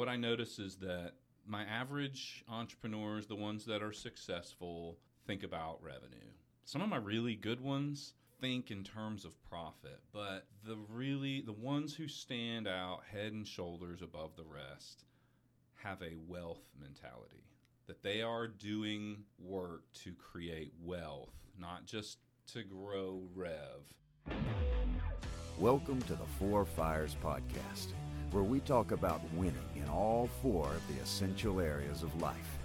what I notice is that my average entrepreneurs, the ones that are successful, think about revenue. Some of my really good ones think in terms of profit, but the really the ones who stand out head and shoulders above the rest have a wealth mentality. That they are doing work to create wealth, not just to grow rev. Welcome to the Four Fires Podcast, where we talk about winning in all four of the essential areas of life.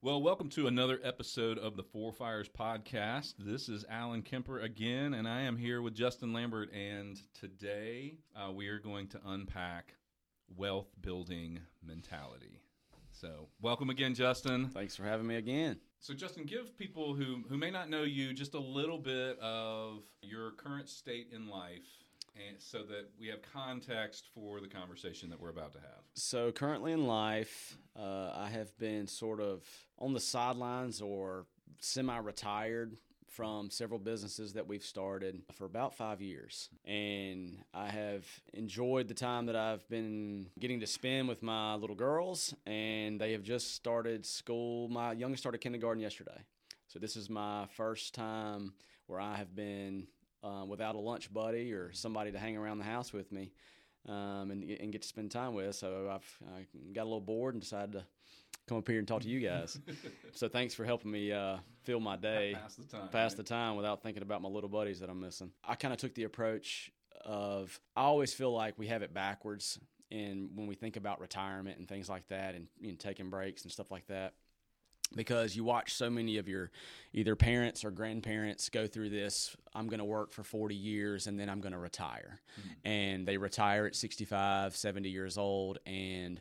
Well, welcome to another episode of the Four Fires Podcast. This is Alan Kemper again, and I am here with Justin Lambert. And today uh, we are going to unpack wealth building mentality. So, welcome again, Justin. Thanks for having me again. So, Justin, give people who, who may not know you just a little bit of your current state in life and so that we have context for the conversation that we're about to have. So, currently in life, uh, I have been sort of on the sidelines or semi retired from several businesses that we've started for about five years. And I have enjoyed the time that I've been getting to spend with my little girls, and they have just started school. My youngest started kindergarten yesterday. So, this is my first time where I have been um, without a lunch buddy or somebody to hang around the house with me um, and, and get to spend time with. So I've I got a little bored and decided to come up here and talk to you guys. so thanks for helping me uh, fill my day, pass the time, pass the time without thinking about my little buddies that I'm missing. I kind of took the approach of I always feel like we have it backwards. And when we think about retirement and things like that, and you know, taking breaks and stuff like that, because you watch so many of your either parents or grandparents go through this i'm going to work for 40 years and then i'm going to retire mm-hmm. and they retire at 65 70 years old and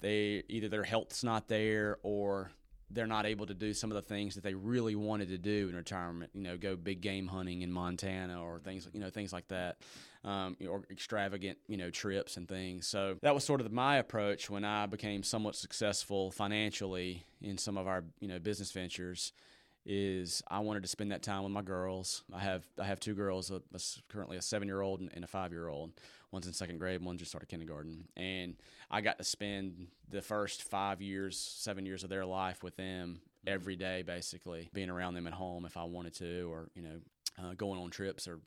they either their health's not there or they're not able to do some of the things that they really wanted to do in retirement. You know, go big game hunting in Montana or things, you know, things like that, um, or extravagant, you know, trips and things. So that was sort of my approach when I became somewhat successful financially in some of our, you know, business ventures is I wanted to spend that time with my girls. I have I have two girls, a, a, currently a seven year old and a five year old. One's in second grade, one just started kindergarten, and I got to spend the first five years, seven years of their life with them every day, basically being around them at home if I wanted to, or you know, uh, going on trips or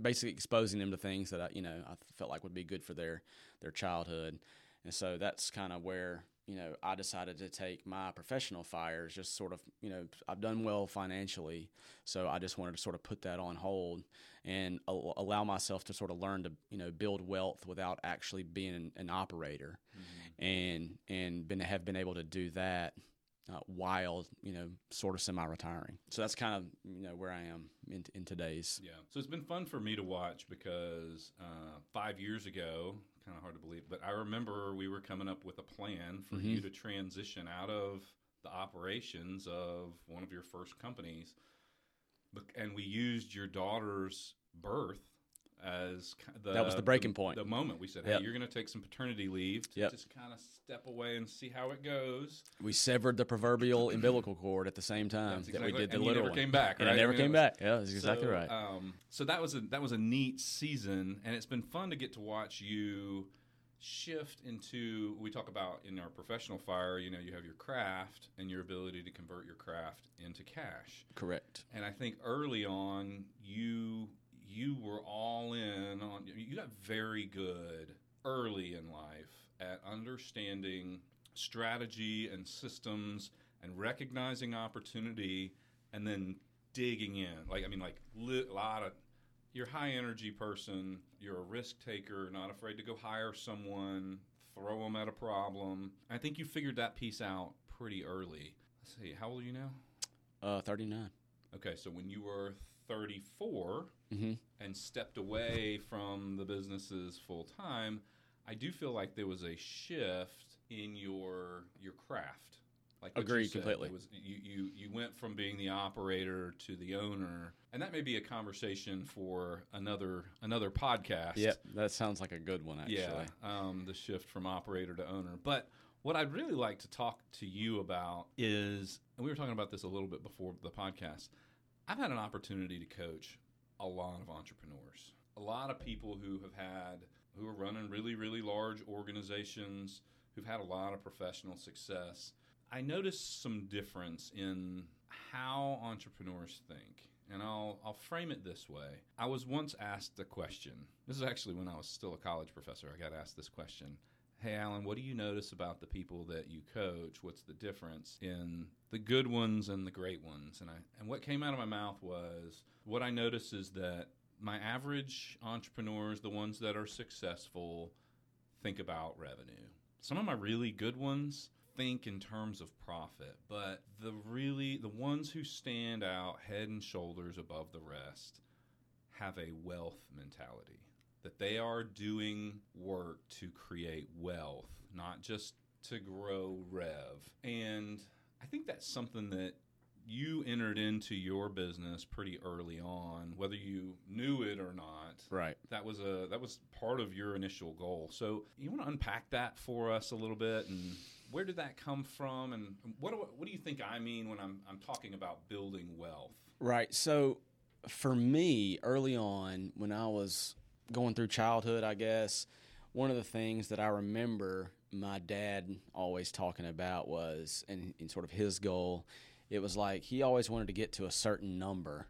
basically exposing them to things that I you know I felt like would be good for their their childhood, and so that's kind of where you know, I decided to take my professional fires, just sort of, you know, I've done well financially. So I just wanted to sort of put that on hold and allow myself to sort of learn to, you know, build wealth without actually being an, operator mm-hmm. and, and been, have been able to do that uh, while you know sort of semi-retiring. So that's kind of you know where I am in, in today's. Yeah. So it's been fun for me to watch because uh, five years ago, kind of hard to believe, but I remember we were coming up with a plan for mm-hmm. you to transition out of the operations of one of your first companies, and we used your daughter's birth as the, that was the breaking point. The, the moment we said, "Hey, yep. you're going to take some paternity leave to yep. just kind of step away and see how it goes." We severed the proverbial umbilical cord at the same time exactly, that we did the and literal never one. came back. Right? And I never came back. Yeah, that's exactly so, right. Um, so that was a that was a neat season, and it's been fun to get to watch you shift into we talk about in our professional fire you know you have your craft and your ability to convert your craft into cash correct and i think early on you you were all in on you got very good early in life at understanding strategy and systems and recognizing opportunity and then digging in. Like i mean like a lot of you're a high energy person. You're a risk taker not afraid to go hire someone throw them at a problem. I think you figured that piece out pretty early. Let's see how old are you now? Uh 39 okay so when you were 34 mm-hmm. and stepped away from the businesses full time, I do feel like there was a shift in your your craft. Like agreed completely. Was, you, you you went from being the operator to the owner, and that may be a conversation for another another podcast. Yeah, that sounds like a good one. Actually, yeah, um, the shift from operator to owner. But what I'd really like to talk to you about is, and we were talking about this a little bit before the podcast I've had an opportunity to coach a lot of entrepreneurs, a lot of people who have had who are running really really large organizations who've had a lot of professional success. I noticed some difference in how entrepreneurs think. And I'll, I'll frame it this way. I was once asked a question. This is actually when I was still a college professor. I got asked this question Hey, Alan, what do you notice about the people that you coach? What's the difference in the good ones and the great ones? And, I, and what came out of my mouth was what I notice is that my average entrepreneurs, the ones that are successful, think about revenue. Some of my really good ones think in terms of profit, but the really the ones who stand out head and shoulders above the rest have a wealth mentality. That they are doing work to create wealth, not just to grow rev. And I think that's something that you entered into your business pretty early on, whether you knew it or not. Right. That was a that was part of your initial goal. So you want to unpack that for us a little bit, and where did that come from, and what do, what do you think I mean when I'm I'm talking about building wealth? Right. So for me, early on, when I was going through childhood, I guess one of the things that I remember my dad always talking about was, and, and sort of his goal it was like he always wanted to get to a certain number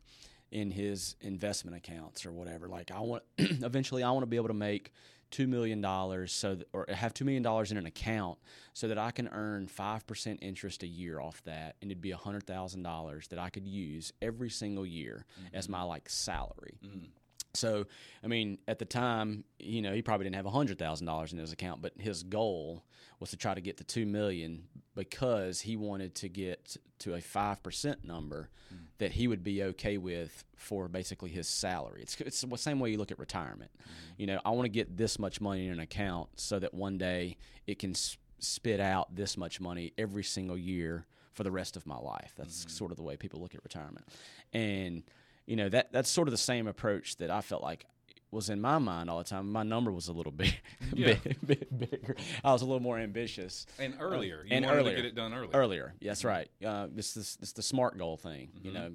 in his investment accounts or whatever. Like I want eventually I want to be able to make two million dollars so that, or have two million dollars in an account so that I can earn five percent interest a year off that, and it'd be a hundred thousand dollars that I could use every single year mm-hmm. as my like salary. Mm. So, I mean, at the time, you know, he probably didn't have hundred thousand dollars in his account, but his goal was to try to get to two million because he wanted to get to a five percent number mm. that he would be okay with for basically his salary. It's it's the same way you look at retirement. Mm. You know, I want to get this much money in an account so that one day it can spit out this much money every single year for the rest of my life. That's mm-hmm. sort of the way people look at retirement, and you know that that's sort of the same approach that I felt like was in my mind all the time. My number was a little bit, yeah. bit, bit bigger. I was a little more ambitious and earlier. Uh, and earlier, get it done earlier. Earlier, that's right. Uh, it's this it's the smart goal thing. Mm-hmm. You know,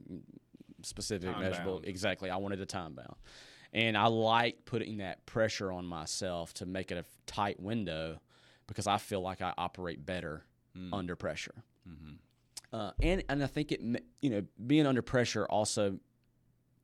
specific, time measurable. Bound. Exactly. I wanted a time bound, and I like putting that pressure on myself to make it a tight window because I feel like I operate better mm. under pressure. Mm-hmm. Uh, and and I think it you know being under pressure also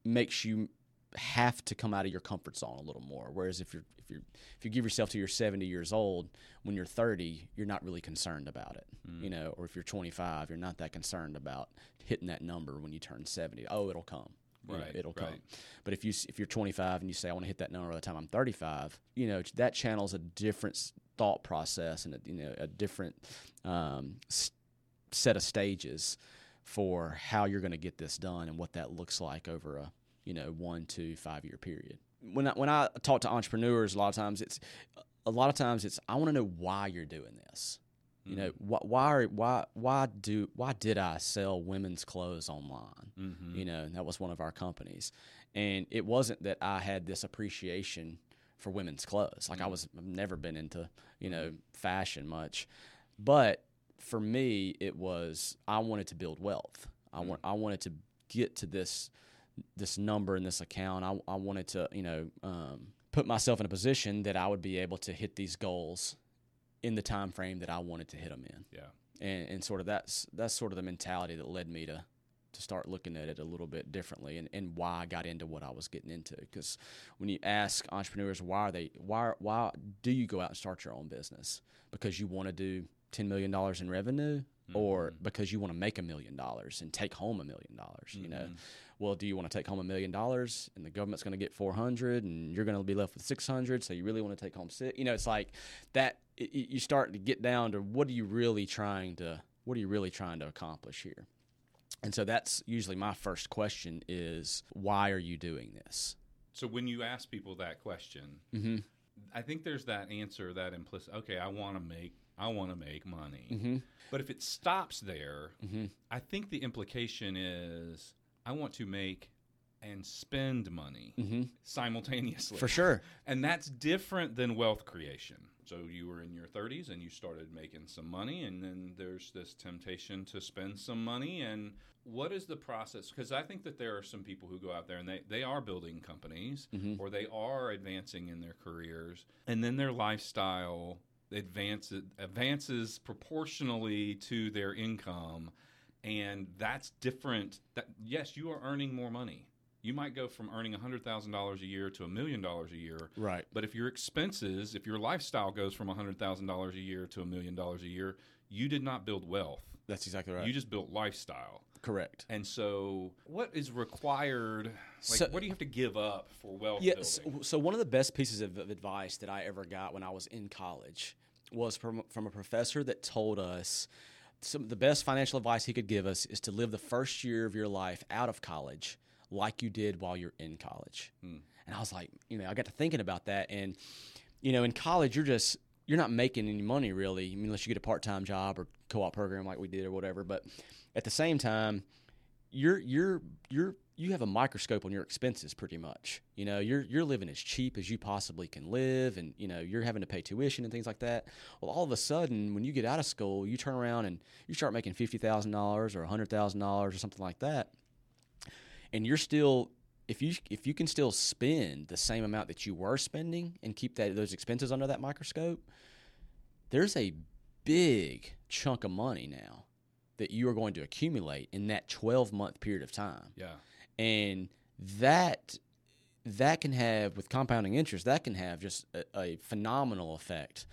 makes you have to come out of your comfort zone a little more. Whereas if you're if you if you give yourself to you're 70 years old, when you're 30, you're not really concerned about it, mm. you know. Or if you're 25, you're not that concerned about hitting that number when you turn 70. Oh, it'll come. Right, know, it'll right. come. But if you if you're 25 and you say I want to hit that number by the time I'm 35, you know that channels a different thought process and a, you know a different um, set of stages for how you're going to get this done and what that looks like over a you know one to five year period. When I, when I talk to entrepreneurs, a lot of times it's a lot of times it's I want to know why you're doing this. You know mm-hmm. wh- why why why do why did I sell women's clothes online? Mm-hmm. You know that was one of our companies, and it wasn't that I had this appreciation for women's clothes. Like mm-hmm. I was I've never been into you know fashion much, but for me, it was I wanted to build wealth. I mm. want I wanted to get to this this number in this account. I, I wanted to you know um, put myself in a position that I would be able to hit these goals in the time frame that I wanted to hit them in. Yeah, and, and sort of that's that's sort of the mentality that led me to to start looking at it a little bit differently and, and why I got into what I was getting into. Because when you ask entrepreneurs why are they why why do you go out and start your own business? Because you want to do ten million dollars in revenue, mm-hmm. or because you want to make a million dollars and take home a million dollars. You know, mm-hmm. well, do you want to take home a million dollars and the government's going to get four hundred and you're going to be left with six hundred? So you really want to take home six? You know, it's like that. It, you start to get down to what are you really trying to what are you really trying to accomplish here? And so that's usually my first question is why are you doing this? So when you ask people that question, mm-hmm. I think there's that answer that implicit. Okay, I want to make I want to make money. Mm-hmm. But if it stops there, mm-hmm. I think the implication is I want to make and spend money mm-hmm. simultaneously. For sure. And that's different than wealth creation. so you were in your 30s and you started making some money and then there's this temptation to spend some money and what is the process because i think that there are some people who go out there and they, they are building companies or they are advancing in their careers and then their lifestyle advances advances proportionally to their income and that's different that yes you are earning more money you might go from earning $100000 a year to a million dollars a year Right. but if your expenses, if your lifestyle goes from $100,000 a year to a million dollars a year, you did not build wealth. That's exactly right. You just built lifestyle. Correct. And so, what is required? Like, So- what do you have to give up for wealth Yeah. building? So, so one of the best pieces of, of advice that I ever got when I was in college was from from a professor that told us some the best financial advice he could give us is to live the first year of your life out of college like you did while you're in college. Hmm. And I was like, you know, I got to thinking about that, and you know, in college you're just you're not making any money really, I mean, unless you get a part time job or co-op program like we did or whatever. But at the same time, you're you're you're you have a microscope on your expenses pretty much. You know, you're you're living as cheap as you possibly can live and you know, you're having to pay tuition and things like that. Well, all of a sudden when you get out of school, you turn around and you start making $50,000 or $100,000 or something like that. And you're still if you if you can still spend the same amount that you were spending and keep that those expenses under that microscope, there's a big chunk of money now that you are going to accumulate in that 12 month period of time yeah. and that that can have with compounding interest that can have just a, a phenomenal effect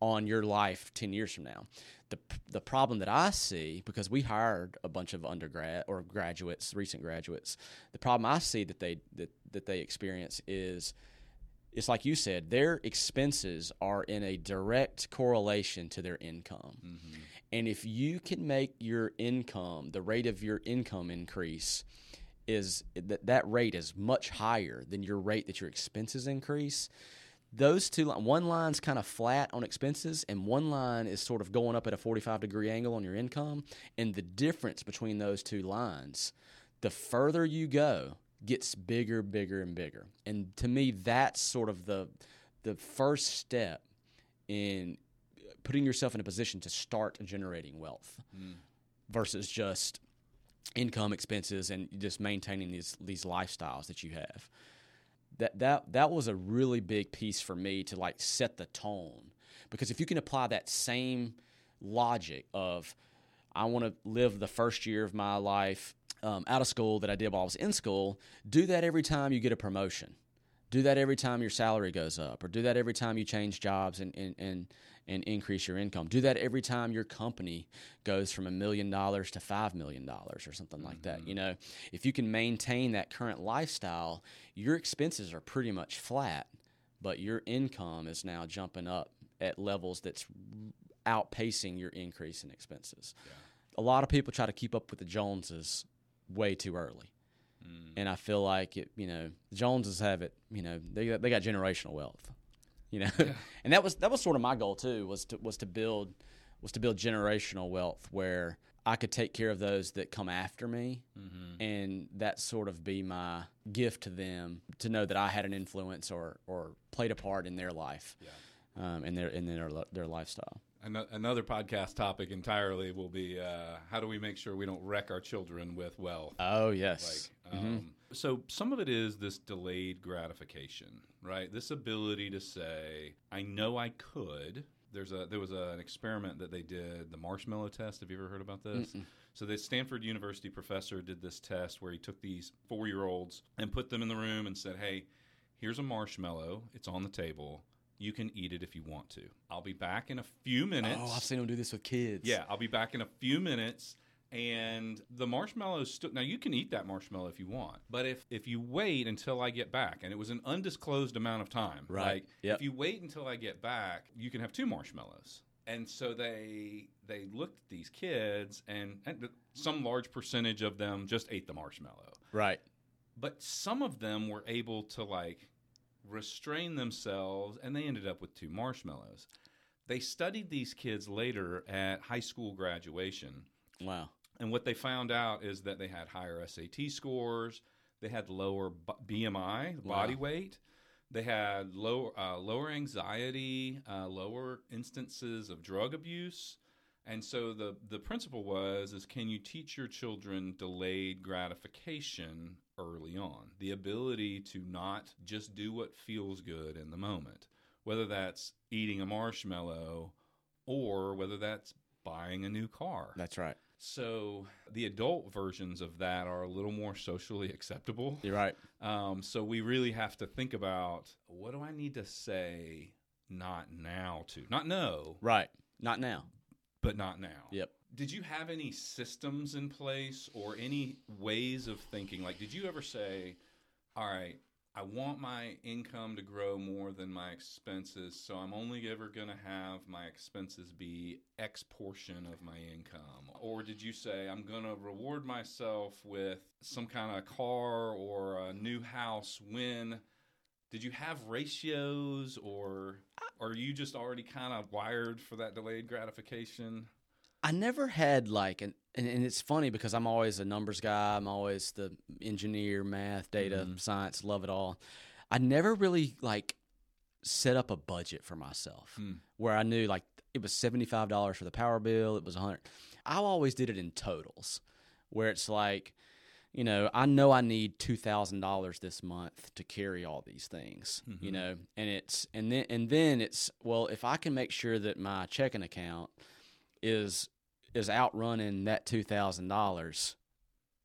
on your life 10 years from now the the problem that i see because we hired a bunch of undergrad or graduates recent graduates the problem i see that they that, that they experience is it's like you said their expenses are in a direct correlation to their income. Mm-hmm. And if you can make your income the rate of your income increase is that that rate is much higher than your rate that your expenses increase those two one line's kind of flat on expenses and one line is sort of going up at a 45 degree angle on your income. And the difference between those two lines the further you go gets bigger bigger and bigger. And to me that's sort of the the first step in putting yourself in a position to start generating wealth mm. versus just income expenses and just maintaining these these lifestyles that you have. That that that was a really big piece for me to like set the tone. Because if you can apply that same logic of I want to live the first year of my life um, out of school that I did while I was in school, do that every time you get a promotion. Do that every time your salary goes up, or do that every time you change jobs and, and, and, and increase your income. Do that every time your company goes from a million dollars to five million dollars or something like that. You know, if you can maintain that current lifestyle, your expenses are pretty much flat, but your income is now jumping up at levels that's outpacing your increase in expenses. A lot of people try to keep up with the Joneses way too early. And I feel like it, you know, the Joneses have it, you know, they got, they got generational wealth. You know. and that was that was sort of my goal too was to was to build was to build generational wealth where I could take care of those that come after me and that sort of be my gift to them to know that I had an influence or or played a part in their life. Um, in their in their their lifestyle. Ano- Another podcast topic entirely will be uh, how do we make sure we don't wreck our children with wealth? Oh yes. Like, um, so some of it is this delayed gratification, right? This ability to say, "I know I could." There's a there was a, an experiment that they did, the marshmallow test. Have you ever heard about this? So the Stanford University professor did this test where he took these four year olds and put them in the room and said, "Hey, here's a marshmallow. It's on the table. You can eat it if you want to. I'll be back in a few minutes." Oh, I've seen them do this with kids. Yeah, I'll be back in a few minutes. And the marshmallows still now you can eat that marshmallow if you want, but if if you wait until I get back, and it was an undisclosed amount of time, Right. Like Yep. if you wait until I get back, you can have two marshmallows. And so they they looked at these kids, and, and some large percentage of them just ate the marshmallow Right. but some of them were able to like restrain themselves and they ended up with two marshmallows they studied these kids later at high school graduation Wow. and what they found out is that they had higher SAT scores, they had lower BMI, body Wow. weight. They had low, uh, lower anxiety, uh, lower instances of drug abuse, and so the the principle was is can you teach your children delayed gratification early on, the ability to not just do what feels good in the moment, whether that's eating a marshmallow or whether that's buying a new car. That's right. So the adult versions of that are a little more socially acceptable. You're right. Um, so we really have to think about what do I need to say not now to not no, Right. Not now. But not now. Yep. Did you have any systems in place or any ways of thinking? Like, did you ever say, all right, I want my income to grow more than my expenses, so I'm only ever going to have my expenses be X portion of my income? Or did you say, I'm going to reward myself with some kind of car or a new house when? Did you have ratios or are you just already kind of wired for that delayed gratification? I never had like an and, and it's funny because I'm always a numbers guy. I'm always the engineer, math, data, Mhm. science, love it all. I never really like set up a budget for myself Hmm. where I knew like it was seventy five dollars for the power bill. It was a hundred. I always did it in totals, where it's like, you know, I know I need two thousand dollars this month to carry all these things, you Mhm. know, and it's and then and then it's well, if I can make sure that my checking account is is outrunning that two thousand dollars,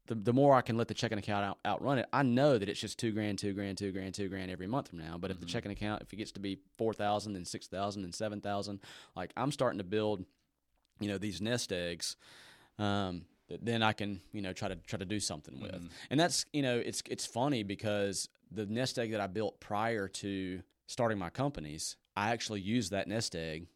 the the more I can let the checking account out, outrun it, I know that it's just two grand, two grand, two grand, two grand every month from now. But if the Mhm. checking account, if it gets to be four thousand, then six thousand, and seven thousand, like I'm starting to build, you know, these nest eggs. Um, that then I can, you know, try to try to do something with. Mhm. And that's, you know, it's it's funny because the nest egg that I built prior to starting my companies, I actually used that nest egg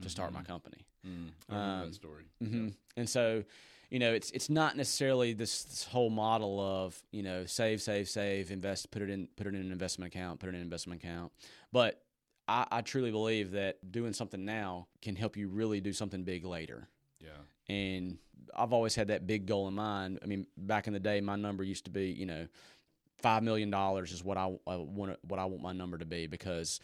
to start my Mhm. company. Mm, I Um, that story. hmm And so, you know, it's it's not necessarily this, this whole model of you know save, save, save, invest, put it in, put it in an investment account, put it in an investment account. But I, I truly believe that doing something now can help you really do something big later. Yeah. And I've always had that big goal in mind. I mean, back in the day, my number used to be, you know, five million dollars is what I, I want. What I want my number to be because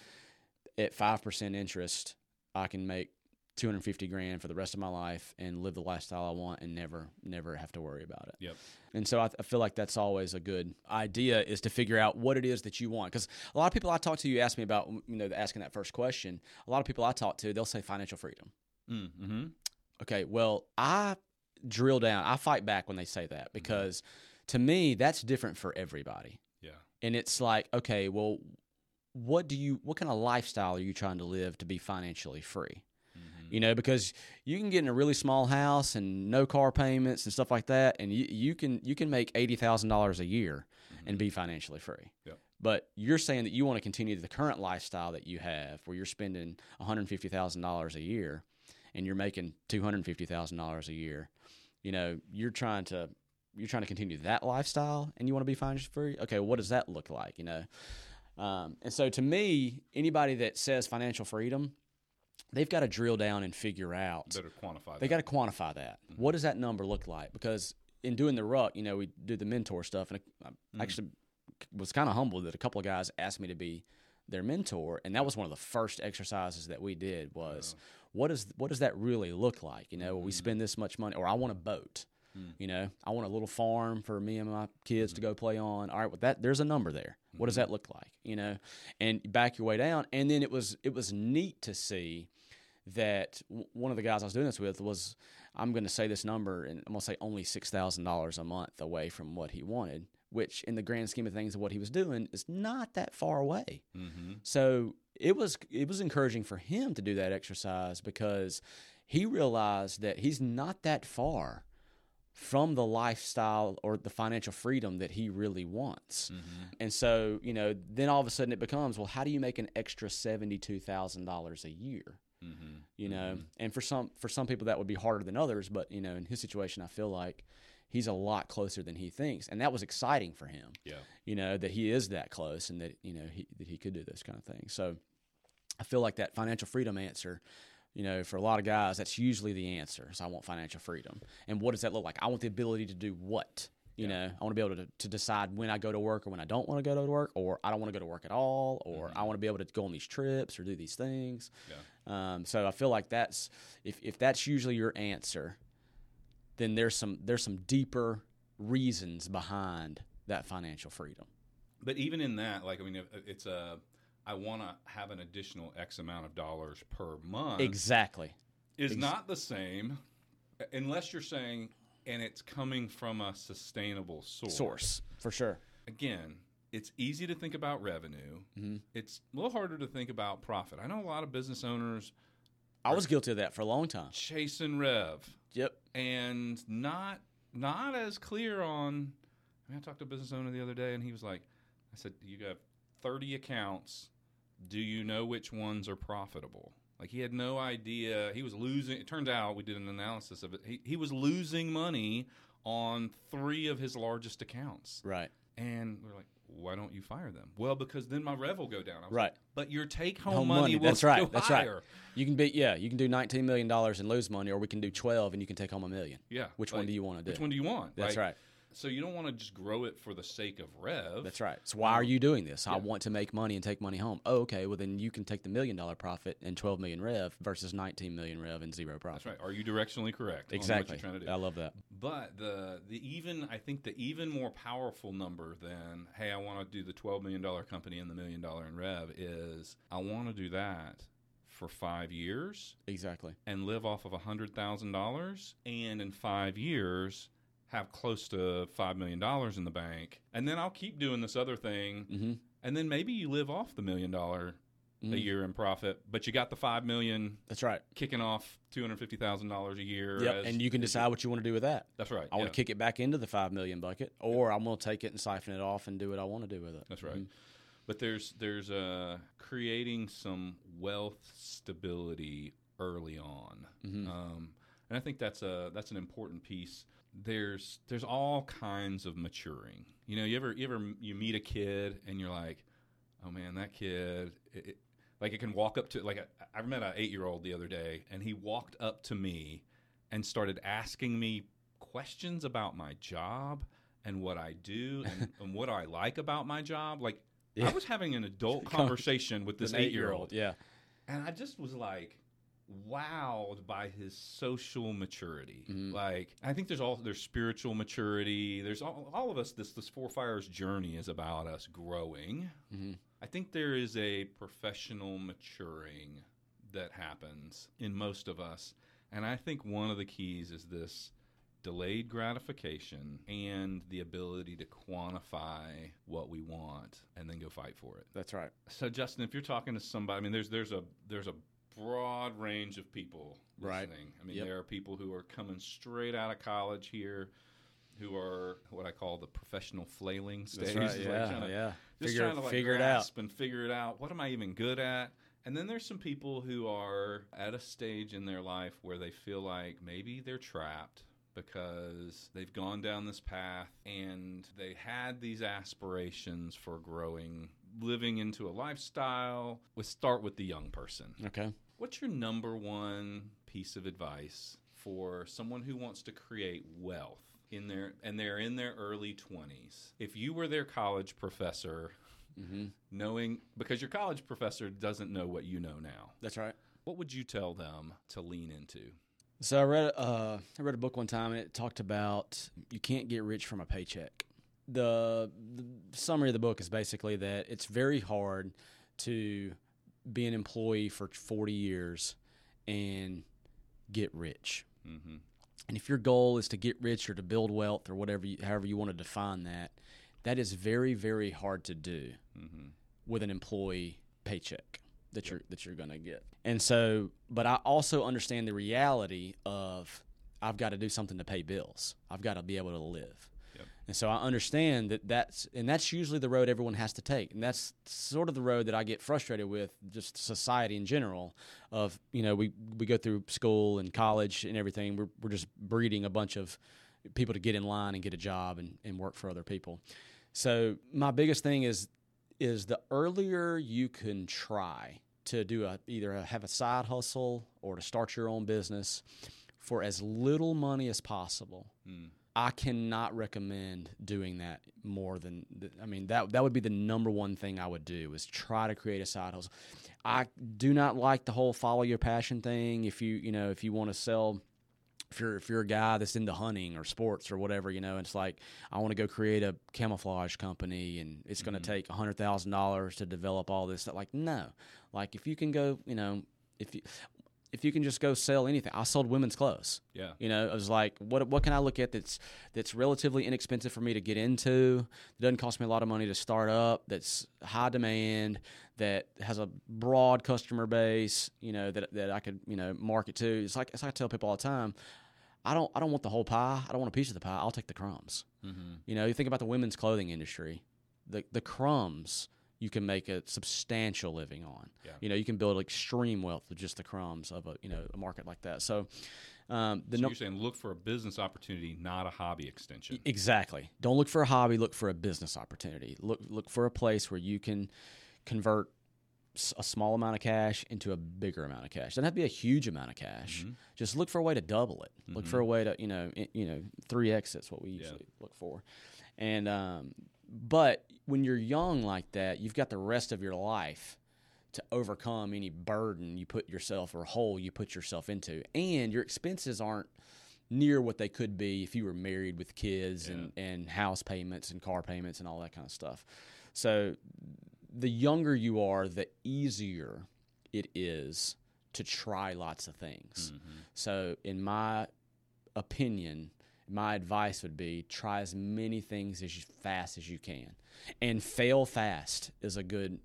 at five percent interest, I can make two hundred fifty grand for the rest of my life and live the lifestyle I want and never, never have to worry about it. Yep. And so I, I feel like that's always a good idea is to figure out what it is that you want. Because a lot of people I talk to, you ask me about, you know, asking that first question. A lot of people I talk to, they'll say financial freedom. Mm-hmm. Okay, well, I drill down. I fight back when they say that because to me, that's different for everybody. Yeah. And it's like, okay, well, what do you, what kind of lifestyle are you trying to live to be financially free? Mm-hmm. You know, because you can get in a really small house and no car payments and stuff like that, and you, you can you can make eighty thousand dollars a year and be financially free. Yep. But you're saying that you want to continue the current lifestyle that you have, where you're spending one hundred fifty thousand dollars a year, and you're making two hundred fifty thousand dollars a year. You know, you're trying to you're trying to continue that lifestyle, and you want to be financially free. Okay, what does that look like? You know, um, and so to me, anybody that says financial freedom, they've got to drill down and figure out. Better quantify. They got to quantify that. Mm-hmm. What does that number look like? Because in doing the ruck, you know, we do the mentor stuff, and I Mm-hmm. actually was kind of humbled that a couple of guys asked me to be their mentor, and that was one of the first exercises that we did was what is what does that really look like? You know, Mm-hmm. we spend this much money, or I want a boat. Mm. You know, I want a little farm for me and my kids to go play on. All right, well, that there's a number there. What does that look like? You know, and back your way down, and then it was it was neat to see that w- one of the guys I was doing this with was I'm going to say this number, and I'm going to say only six thousand dollars a month away from what he wanted, which in the grand scheme of things of what he was doing is not that far away. Mm-hmm. So it was it was encouraging for him to do that exercise because he realized that he's not that far from the lifestyle or the financial freedom that he really wants. Mm-hmm. And so, you know, then all of a sudden it becomes, well, how do you make an extra seventy-two thousand dollars a year? Mm-hmm. You know, and for some for some people that would be harder than others, but you know, in his situation, I feel like he's a lot closer than he thinks, and that was exciting for him Yeah. you know that he is that close and that you know he, that he could do those kind of things so i feel like that financial freedom answer you know for a lot of guys that's usually the answer is i want financial freedom and what does that look like i want the ability to do what You Yeah. know, I want to be able to, to decide when I go to work or when I don't want to go to work, or I don't want to go to work at all, or I want to be able to go on these trips or do these things. Mm-hmm. Yeah. Um, so I feel like that's if, if that's usually your answer, then there's some there's some deeper reasons behind that financial freedom. But even in that, like I mean, it's a I want to have an additional X amount of dollars per month. Exactly. is Ex- not the same unless you're saying and it's coming from a sustainable source. Source for sure. Again, it's easy to think about revenue. Mhm. It's a little harder to think about profit. I know a lot of business owners I was guilty of that for a long time. chasing rev Yep. And not not as clear on. I, mean, I talked to a business owner the other day, and he was like, "I said you have 30 accounts. Do you know which ones are profitable?" Like he had no idea. He was losing. It turns out we did an analysis of it. He, he was losing money on three of his largest accounts, Right. and we're like, "Why don't you fire them?" Well, because then my rev will go down. Right. like, but your take home, Home money, money, will that's right, that's right. You can be yeah, you can do nineteen million dollars and lose money, or we can do twelve and you can take home a million. Yeah. Which one do you want to do? Which one do you want? That's Like, right. So you don't want to just grow it for the sake of rev. That's right. So why are you doing this? I want to make money and take money home. Oh, okay. Well, then you can take the million dollar profit and twelve million rev versus nineteen million rev and zero profit. That's right. Are you directionally correct? Exactly. What you're trying to do? I love that. But the the even I think the even more powerful number than hey I want to do the twelve million dollar company and the million dollar in rev is I want to do that for five years Exactly. and live off of a hundred thousand dollars and in five years have close to five million dollars in the bank and then I'll keep doing this other thing Mm-hmm. and then maybe you live off the million dollar a year in profit but you got the five million That's right. kicking off two hundred fifty thousand dollars a year. Yep. as- And you can decide what you want to do with that. That's right. I want to kick it back into the five million bucket, or I'm going to take it and siphon it off and do what I want to do with it. That's right. Mhm. But there's there's uh, creating some wealth stability early on, Mhm. um, and I think that's a that's an important piece. There's there's all kinds of maturing. You know, you ever you ever you meet a kid and you're like, oh man, that kid. It, it, like it can walk up to like I I met an eight year old the other day, and he walked up to me and started asking me questions about my job and what I do and, and what I like about my job. Like I was having an adult conversation with this eight year old, Yeah. and I just was like wowed by his social maturity. Mhm. Like I think there's all there's spiritual maturity. There's all, all of us. This this four fires journey is about us growing. hmm I think there is a professional maturing that happens in most of us. And I think one of the keys is this delayed gratification and the ability to quantify what we want and then go fight for it. That's right. So Justin, if you're talking to somebody, I mean there's there's a there's a broad range of people Right. listening. I mean Yep. there are people who are coming straight out of college here who are what I call the professional flailing stage. Right. Like Yeah. to- yeah. just Figure, trying to like figure it out. and figure it out. What am I even good at? And then there's some people who are at a stage in their life where they feel like maybe they're trapped because they've gone down this path and they had these aspirations for growing, living into a lifestyle. We start with the young person. Okay. What's your number one piece of advice for someone who wants to create wealth in their and they're in their early 20s? If you were their college professor, hmm knowing because your college professor doesn't know what you know now, That's right. what would you tell them to lean into? So I read uh, I read a book one time and it talked about you can't get rich from a paycheck. The, the summary of the book is basically that it's very hard to be an employee for 40 years and get rich. Mm-hmm. And if your goal is to get rich or to build wealth or whatever, you, however you want to define that, that is very very hard to do Mm-hmm. with an employee paycheck that you're that you're going to get. And so, but I also understand the reality of I've got to do something to pay bills. I've got to be able to live. And so I understand that that's and that's usually the road everyone has to take. And that's sort of the road that I get frustrated with just society in general of, you know, we we go through school and college and everything. We're we're just breeding a bunch of people to get in line and get a job and, and work for other people. So my biggest thing is is the earlier you can try to do a either a, have a side hustle or to start your own business for as little money as possible. Mm. I cannot recommend doing that more than I mean that that would be the number one thing I would do is try to create a side hustle. I do not like the whole follow your passion thing. If you you know if you want to sell if you're if you're a guy that's into hunting or sports or whatever, you know, it's like I want to go create a camouflage company and it's going to mm-hmm. take a hundred thousand dollars to develop all this. Like no, like if you can go, you know, if you if you can just go sell anything, I sold women's clothes. Yeah. You know, I was like, what what can I look at that's that's relatively inexpensive for me to get into? That doesn't cost me a lot of money to start up. That's high demand. That has a broad customer base. You know that that I could you know market to. It's like it's like I tell people all the time. I don't I don't want the whole pie. I don't want a piece of the pie. I'll take the crumbs. Mm-hmm. You know, you think about the women's clothing industry. The the crumbs you can make a substantial living on. Yeah. You know, you can build extreme wealth with just the crumbs of a you know a market like that. So, um, the So no- you're saying look for a business opportunity, not a hobby extension. exactly. Don't look for a hobby. Look for a business opportunity. Look look for a place where you can convert a small amount of cash into a bigger amount of cash. Doesn't have to be a huge amount of cash. Mm-hmm. Just look for a way to double it. Look for a way to you know you know three x. That's what we usually look for. And um, but when you're young like that, you've got the rest of your life to overcome any burden you put yourself or hole you put yourself into, and your expenses aren't near what they could be if you were married with kids and, and house payments and car payments and all that kind of stuff. So the younger you are, the easier it is to try lots of things. Mm-hmm. So in my opinion, my advice would be try as many things as fast as you can. And fail fast is a good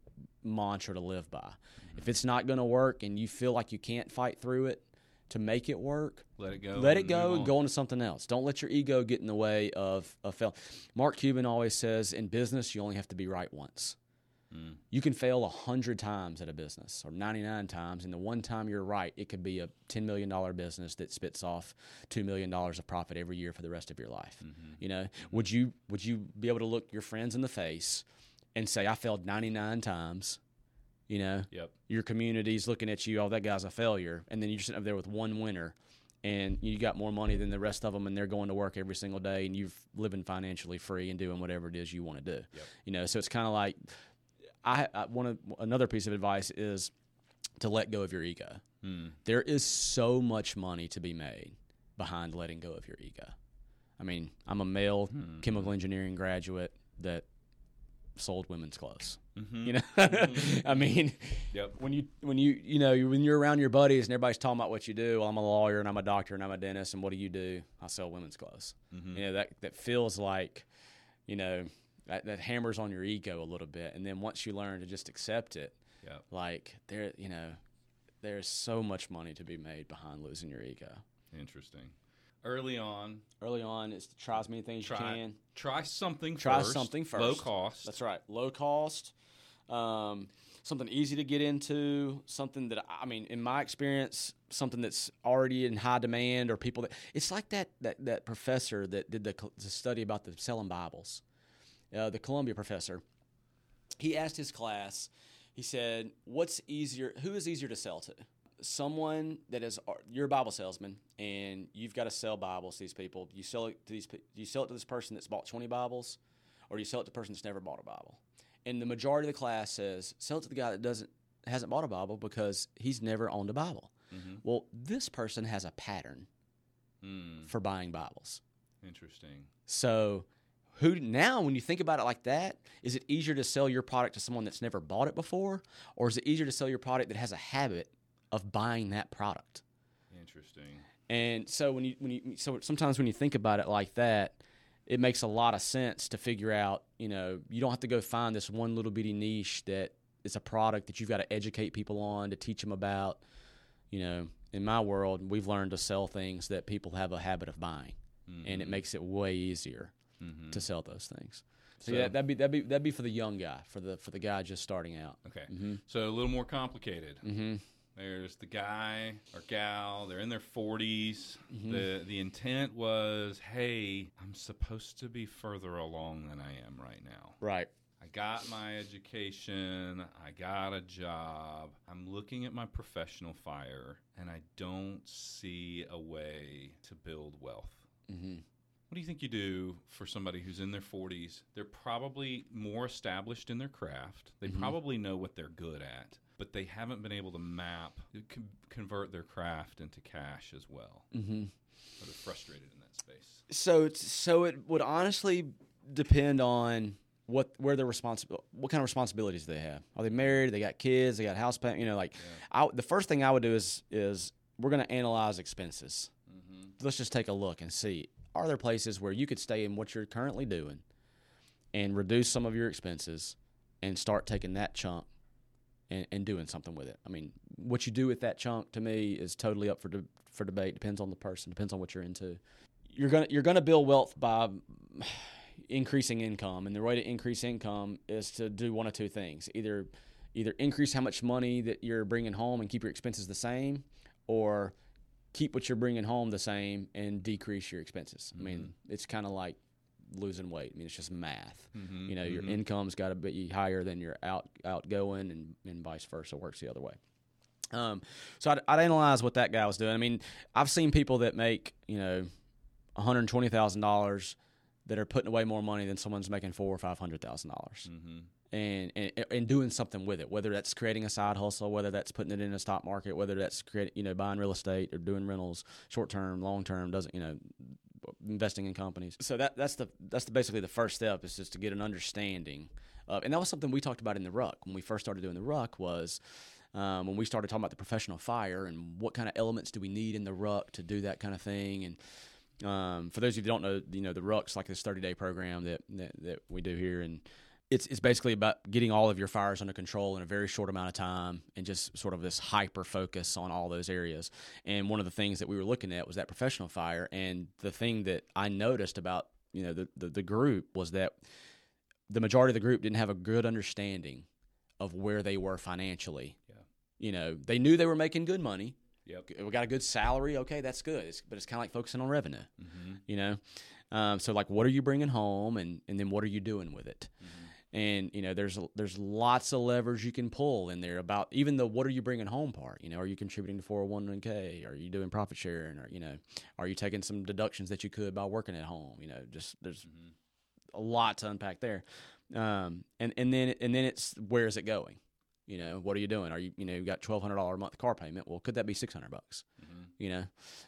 mantra to live by. Mm-hmm. If it's not going to work and you feel like you can't fight through it to make it work, Let it go. let it go and on. go on to something else. Don't let your ego get in the way of a fail. Mark Cuban always says in business, you only have to be right once. Mm. You can fail 100 times at a business or 99 times, and the one time you're right, it could be a $10 million business that spits off $2 million of profit every year for the rest of your life. Mm-hmm. You know, would you would you be able to look your friends in the face and say, I failed 99 times? You know, Yep. your community's looking at you, oh, that guy's a failure. And then you're sitting up there with one winner and you got more money than the rest of them and they're going to work every single day and you're living financially free and doing whatever it is you want to do. Yep. You know, so it's kind of like, I, I one of another piece of advice is to let go of your ego. Mm. There is so much money to be made behind letting go of your ego. I mean, I'm a male Hmm. chemical engineering graduate that sold women's clothes. Mhm. You know, I mean, Yep. when you when you you know when you're around your buddies and everybody's talking about what you do, well, I'm a lawyer and I'm a doctor and I'm a dentist and what do you do? I sell women's clothes. Mhm. You know that that feels like, you know, that, that hammers on your ego a little bit, and then once you learn to just accept it, like there, you know, there's so much money to be made behind losing your ego. Interesting. Early on, Early on, it's to try as many things try you can. try something Try first. something Low cost. That's right. Low cost, um, something easy to get into, something that I mean, in my experience, something that's already in high demand, or people that it's like that that that professor that did the, the study about the selling Bibles, uh, the Columbia professor. He asked his class. He said, "What's easier? Who is easier to sell to?" Someone that is you're a Bible salesman and you've got to sell Bibles to these people. You sell it to these. Do you sell it to this person that's bought twenty Bibles, or do you sell it to the person that's never bought a Bible? And the majority of the class says sell it to the guy that doesn't hasn't bought a Bible because he's never owned a Bible. Mhm. Well, this person has a pattern Mm. for buying Bibles. Interesting. So, who now, when you think about it like that, is it easier to sell your product to someone that's never bought it before, or is it easier to sell your product that has a habit of buying that product? Interesting. And so when you when you so sometimes when you think about it like that, it makes a lot of sense to figure out, you know, you don't have to go find this one little bitty niche that is a product that you've got to educate people on to teach them about. You know, in my world, we've learned to sell things that people have a habit of buying, and it mm-hmm. makes it way easier Mhm. to sell those things. So, So- yeah, that'd be that'd be that'd be for the young guy, for the for the guy just starting out. Okay. Mm-hmm. So a little more complicated. Mm-hmm. There's the guy or gal. They're in their 40s. Mm-hmm. The the intent was, hey, I'm supposed to be further along than I am right now. Right. I got my education. I got a job. I'm looking at my professional fire, and I don't see a way to build wealth. Mm-hmm. What do you think you do for somebody who's in their 40s? They're probably more established in their craft. They Mhm. probably know what they're good at, but they haven't been able to map, convert their craft into cash as well. Mm-hmm. So they're frustrated in that space. So, it's, so it would honestly depend on what where their responsible what kind of responsibilities they have. Are they married? They got kids? They got house payment? You know, like I, the first thing I would do is is we're going to analyze expenses. Mm-hmm. Let's just take a look and see are there places where you could stay in what you're currently doing and reduce some of your expenses and start taking that chunk and, and doing something with it. I mean, what you do with that chunk to me is totally up for de- for debate. Depends on the person. Depends on what you're into. You're gonna you're gonna build wealth by increasing income, and the way to increase income is to do one of two things: either either increase how much money that you're bringing home and keep your expenses the same, or keep what you're bringing home the same and decrease your expenses. I mean, it's kind of like losing weight. I mean, it's just math. Mm-hmm. You know, your income's got to be higher than your out outgoing, and, and vice versa. Works the other way. Um, so I'd, I'd analyze what that guy was doing. I mean, I've seen people that make you know, one hundred twenty thousand dollars that are putting away more money than someone's making four or five hundred thousand dollars, Mm-hmm. And, and and doing something with it. Whether that's creating a side hustle, whether that's putting it in a stock market, whether that's you know buying real estate or doing rentals, short term, long term, doesn't you know investing in companies. So that that's the that's the, basically the first step is just to get an understanding of, and that was something we talked about in the ruck when we first started doing the ruck was. Um, when we started talking about the professional fire and what kind of elements do we need in the ruck to do that kind of thing, and um, for those of you who don't know, you know the ruck's like this 30 day program that, that that we do here, and it's it's basically about getting all of your fires under control in a very short amount of time, and just sort of this hyper focus on all those areas. And one of the things that we were looking at was that professional fire, and the thing that I noticed about you know the, the, the group was that the majority of the group didn't have a good understanding of where they were financially. Yeah. You know, they knew they were making good money. Yep. We got a good salary. Okay, that's good. It's, but it's kind of like focusing on revenue. Mm-hmm. You know, um, so like, what are you bringing home, and and then what are you doing with it? Mm-hmm. And you know, there's there's lots of levers you can pull in there about even the what are you bringing home part. You know, are you contributing to 401k? Are you doing profit sharing? Or you know, are you taking some deductions that you could by working at home? You know, just there's a lot to unpack there. Um, and and then and then it's where is it going? You know, what are you doing? Are you you know you got twelve hundred dollar a month car payment? Well, could that be six hundred bucks? Mm-hmm. You know,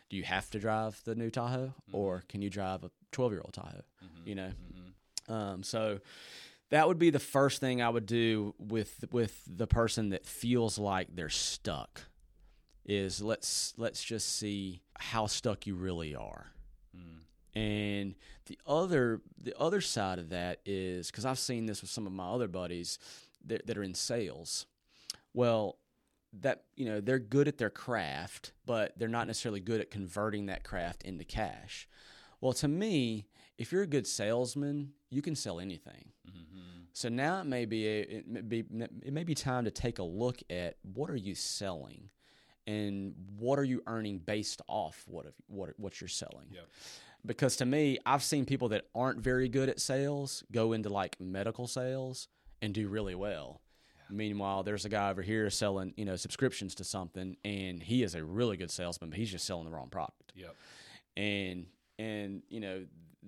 do you have to drive the new Tahoe, or can you drive a twelve year old Tahoe? Mm-hmm. You know, um, so that would be the first thing I would do with with the person that feels like they're stuck. Is let's let's just see how stuck you really are. Mm-hmm. And the other the other side of that is because I've seen this with some of my other buddies that, that are in sales. Well, that you know they're good at their craft, but they're not necessarily good at converting that craft into cash. Well, to me, if you're a good salesman, you can sell anything. Mm-hmm. So now it may be a, it may be it may be time to take a look at what are you selling, and what are you earning based off what what what you're selling Yep. because to me, I've seen people that aren't very good at sales go into like medical sales and do really well. Meanwhile, there's a guy over here selling, you know, subscriptions to something, and he is a really good salesman, but he's just selling the wrong product. Yep. And and you know,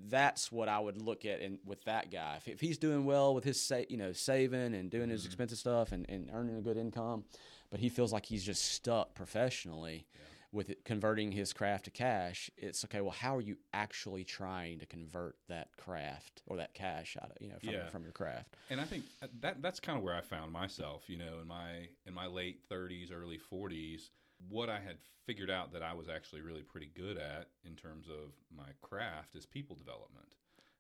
that's what I would look at and with that guy. If, if he's doing well with his sa- you know saving and doing his mm-hmm. expensive stuff and, and earning a good income, but he feels like he's just stuck professionally with it, converting his craft to cash, it's okay. Well, how are you actually trying to convert that craft or that cash out of you know from, Yeah. from your craft? and I think uh, that that's kind of where I found myself. You know, in my in my late 30s, early 40s, what I had figured out that I was actually really pretty good at in terms of my craft is people development,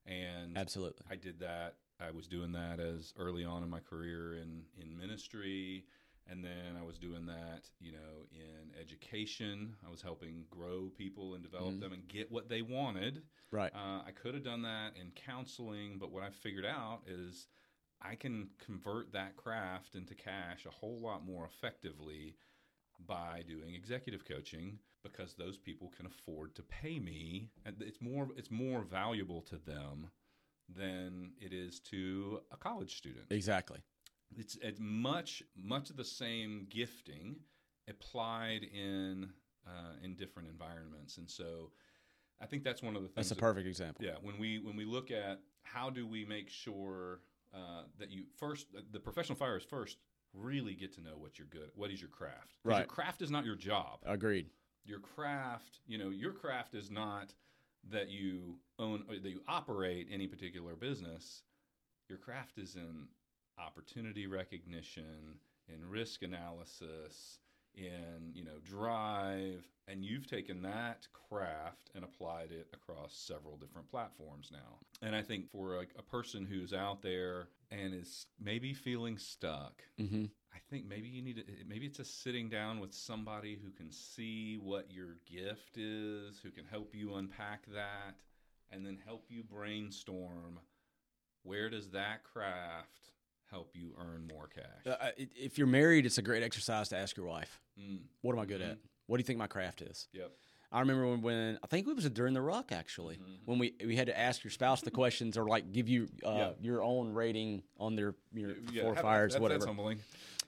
and Absolutely. I did that. I was doing that as early on in my career in in ministry, and then I was doing that, you know, in education. I was helping grow people and develop Mhm. them and get what they wanted. Right. Uh, I could have done that in counseling, but what I figured out is I can convert that craft into cash a whole lot more effectively by doing executive coaching because those people can afford to pay me and it's more it's more valuable to them than it is to a college student Exactly. it's it's much much of the same gifting applied in uh, in different environments, and so I think that's one of the things. That's a that- perfect example. Yeah, when we when we look at how do we make sure uh, that you first the professional fire is first really get to know what you're good. What is your craft? 'Cause Your craft is not your job. Agreed. Your craft, you know, your craft is not that you own or that you operate any particular business. Your craft is in opportunity recognition, in risk analysis, in you know drive, and you've taken that craft and applied it across several different platforms now. And I think for a, a person who's out there and is maybe feeling stuck, hmm I think maybe you need to, maybe it's a sitting down with somebody who can see what your gift is, who can help you unpack that, and then help you brainstorm where does that craft help you earn more cash. Uh, if you're married, it's a great exercise to ask your wife, Mm, "What am I good Mhm. at? What do you think my craft is?" yep. I remember when, when I think it was during the Ruck actually Mhm. when we we had to ask your spouse the questions or like give you uh, Yeah. your own rating on their your Yeah, four fires that's, whatever. That's humbling.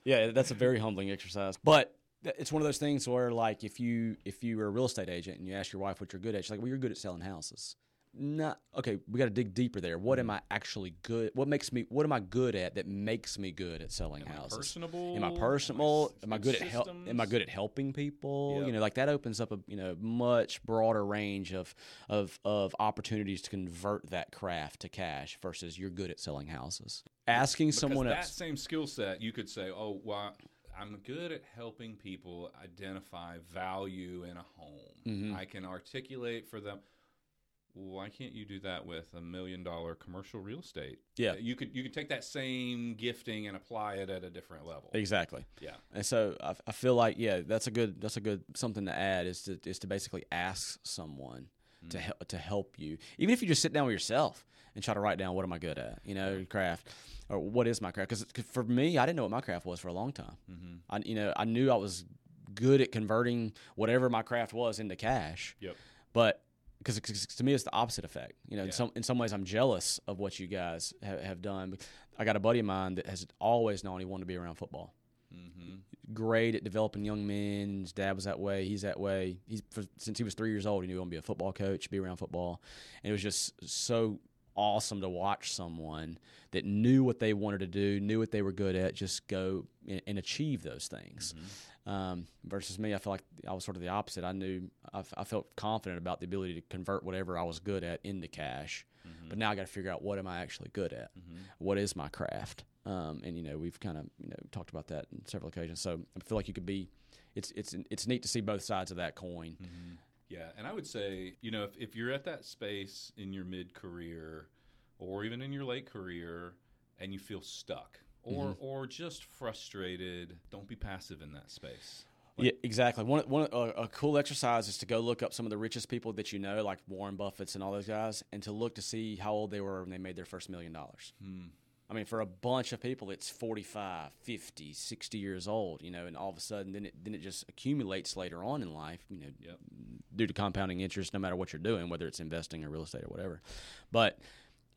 Yeah, that's a very humbling exercise. But it's one of those things where, like, if you if you were a real estate agent and you ask your wife what you're good at, she's like, "Well, you're good at selling houses." Not okay. We got to dig deeper there. What Mm-hmm. am I actually good? What makes me? What am I good at that makes me good at selling Am I houses? personable? Am I Am I personable? Am I good good at help? Am I good at helping people? Yep. You know, like that opens up a you know much broader range of of of opportunities to convert that craft to cash versus you're good at selling houses. Asking Because someone that else. same skill set, you could say, "Oh, well, I'm good at helping people identify value in a home. Mhm. I can articulate for them." Why can't you do that with a million dollar commercial real estate? Yeah. you could you could take that same gifting and apply it at a different level. Exactly. Yeah, And so I, I feel like yeah, that's a good that's a good something to add is to is to basically ask someone to Mm. help to help you, even if you just sit down with yourself and try to write down what am I good at, you know, craft or what is my craft? Because for me, I didn't know what my craft was for a long time. mm-hmm. I you know I knew I was good at converting whatever my craft was into cash, yep, but because to me it's the opposite effect. You know, in some in some ways I'm jealous of what you guys have, have done. I got a buddy of mine that has always known he wanted to be around football mm-hmm. great at developing young men. His dad was that way. He's that way. He's for, since he was three years old. He knew he wanted to be a football coach, be around football, and it was just so awesome to watch someone that knew what they wanted to do, knew what they were good at, just go and, and achieve those things. Um, versus me, I feel like I was sort of the opposite. I knew I, f- I felt confident about the ability to convert whatever I was good at into cash. But now I got to figure out what am I actually good at? What is my craft? Um, and you know, we've kind of you know talked about that in several occasions. So I feel like you could be. It's it's it's neat to see both sides of that coin. Yeah, and I would say, you know, if, if you're at that space in your mid career or even in your late career and you feel stuck or Mm-hmm. or just frustrated, don't be passive in that space. Yeah, exactly. One one a, a cool exercise is to go look up some of the richest people that you know, like Warren Buffett's and all those guys, and to look to see how old they were when they made their first million dollars. Hmm. I mean, for a bunch of people, it's 45, 50, 60 years old, you know, and all of a sudden, then it, then it just accumulates later on in life, you know, Yep. due to compounding interest, no matter what you're doing, whether it's investing or real estate or whatever. But,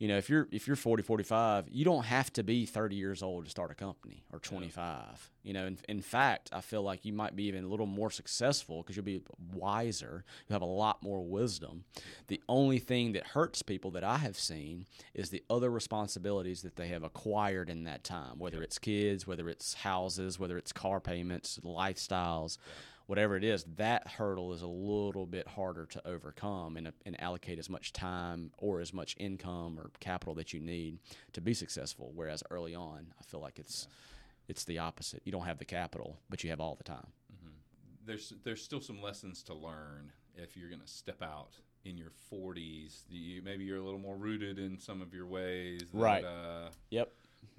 you know, if you're if you're 40, 45, you don't have to be 30 years old to start a company or 25. You know, in, in fact, I feel like you might be even a little more successful because you'll be wiser. You have a lot more wisdom. The only thing that hurts people that I have seen is the other responsibilities that they have acquired in that time, whether it's kids, whether it's houses, whether it's car payments, lifestyles, whatever it is. That hurdle is a little bit harder to overcome and, and allocate as much time or as much income or capital that you need to be successful. Whereas early on, I feel like it's it's the opposite. You don't have the capital, but you have all the time. There's there's still some lessons to learn if you're going to step out in your 40s. You, maybe you're a little more rooted in some of your ways. That, Right. Uh, Yep.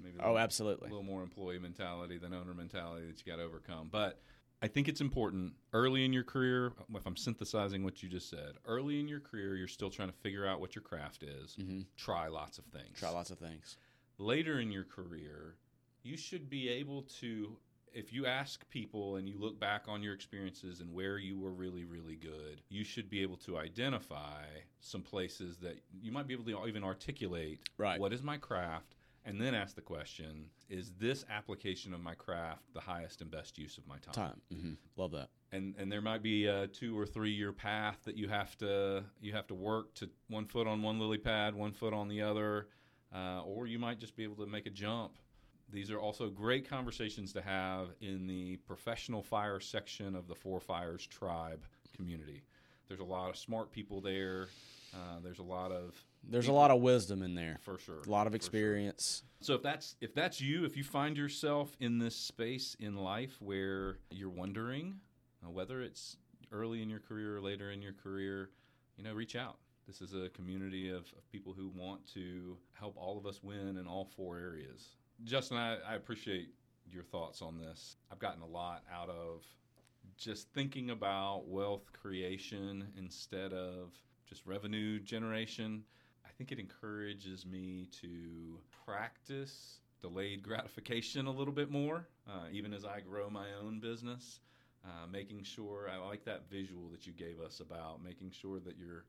maybe Oh, little- absolutely. a little more employee mentality than owner mentality that you got to overcome. But I think it's important early in your career. Uh, if I'm synthesizing what you just said, early in your career, you're still trying to figure out what your craft is. Mm-hmm. Try lots of things. Try lots of things. Later in your career, you should be able to. If you ask people and you look back on your experiences and where you were really, really good, you should be able to identify some places that you might be able to even articulate Right. what is my craft and then ask the question: Is this application of my craft the highest and best use of my time? Time. hmm Love that. and and there might be a two or three year path that you have to you have to work to one foot on one lily pad, one foot on the other, uh, or you might just be able to make a jump. These are also great conversations to have in the professional fire section of the Four Fires Tribe community. There's a lot of smart people there. Uh, there's a lot of There's a lot of wisdom in there. for sure, A lot of for sure. experience. So if that's if that's you, if you find yourself in this space in life where you're wondering uh, whether it's early in your career or later in your career, you know, reach out. This is a community of, of people who want to help all of us win in all four areas. Justin, I, I appreciate your thoughts on this. I've gotten a lot out of just thinking about wealth creation instead of just revenue generation. I think it encourages me to practice delayed gratification a little bit more, uh, even as I grow my own business. Uh, making sure I like that visual that you gave us about making sure that your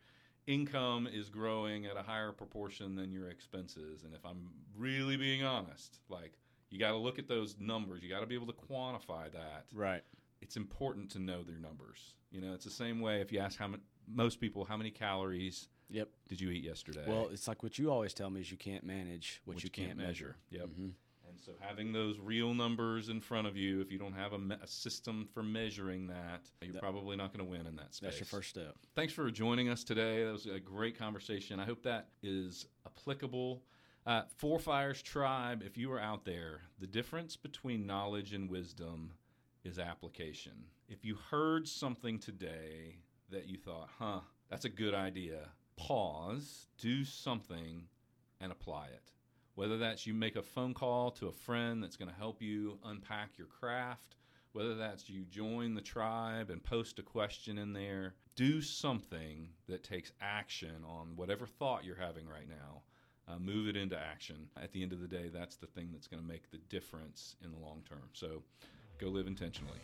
income is growing at a higher proportion than your expenses. And if I'm really being honest, like you got to look at those numbers, you got to be able to quantify that Right. It's important to know their numbers. You know, it's the same way if you ask how many, most people how many calories Yep. did you eat yesterday? Well, it's like what you always tell me is you can't manage what, you can't, measure. Yep. Mhm. And so having those real numbers in front of you, if you don't have a, me- a system for measuring that, you're That- probably not going to win in that space. That's your first step. Thanks for joining us today. That was a great conversation. I hope that is applicable. Uh, Four Fires Tribe, if you are out there, the difference between knowledge and wisdom is application. If you heard something today that you thought, huh, that's a good idea, pause, do something, and apply it. Whether that's you make a phone call to a friend that's going to help you unpack your craft, whether that's you join the tribe and post a question in there, do something that takes action on whatever thought you're having right now. Uh, move it into action. At the end of the day, that's the thing that's going to make the difference in the long term. So go live intentionally.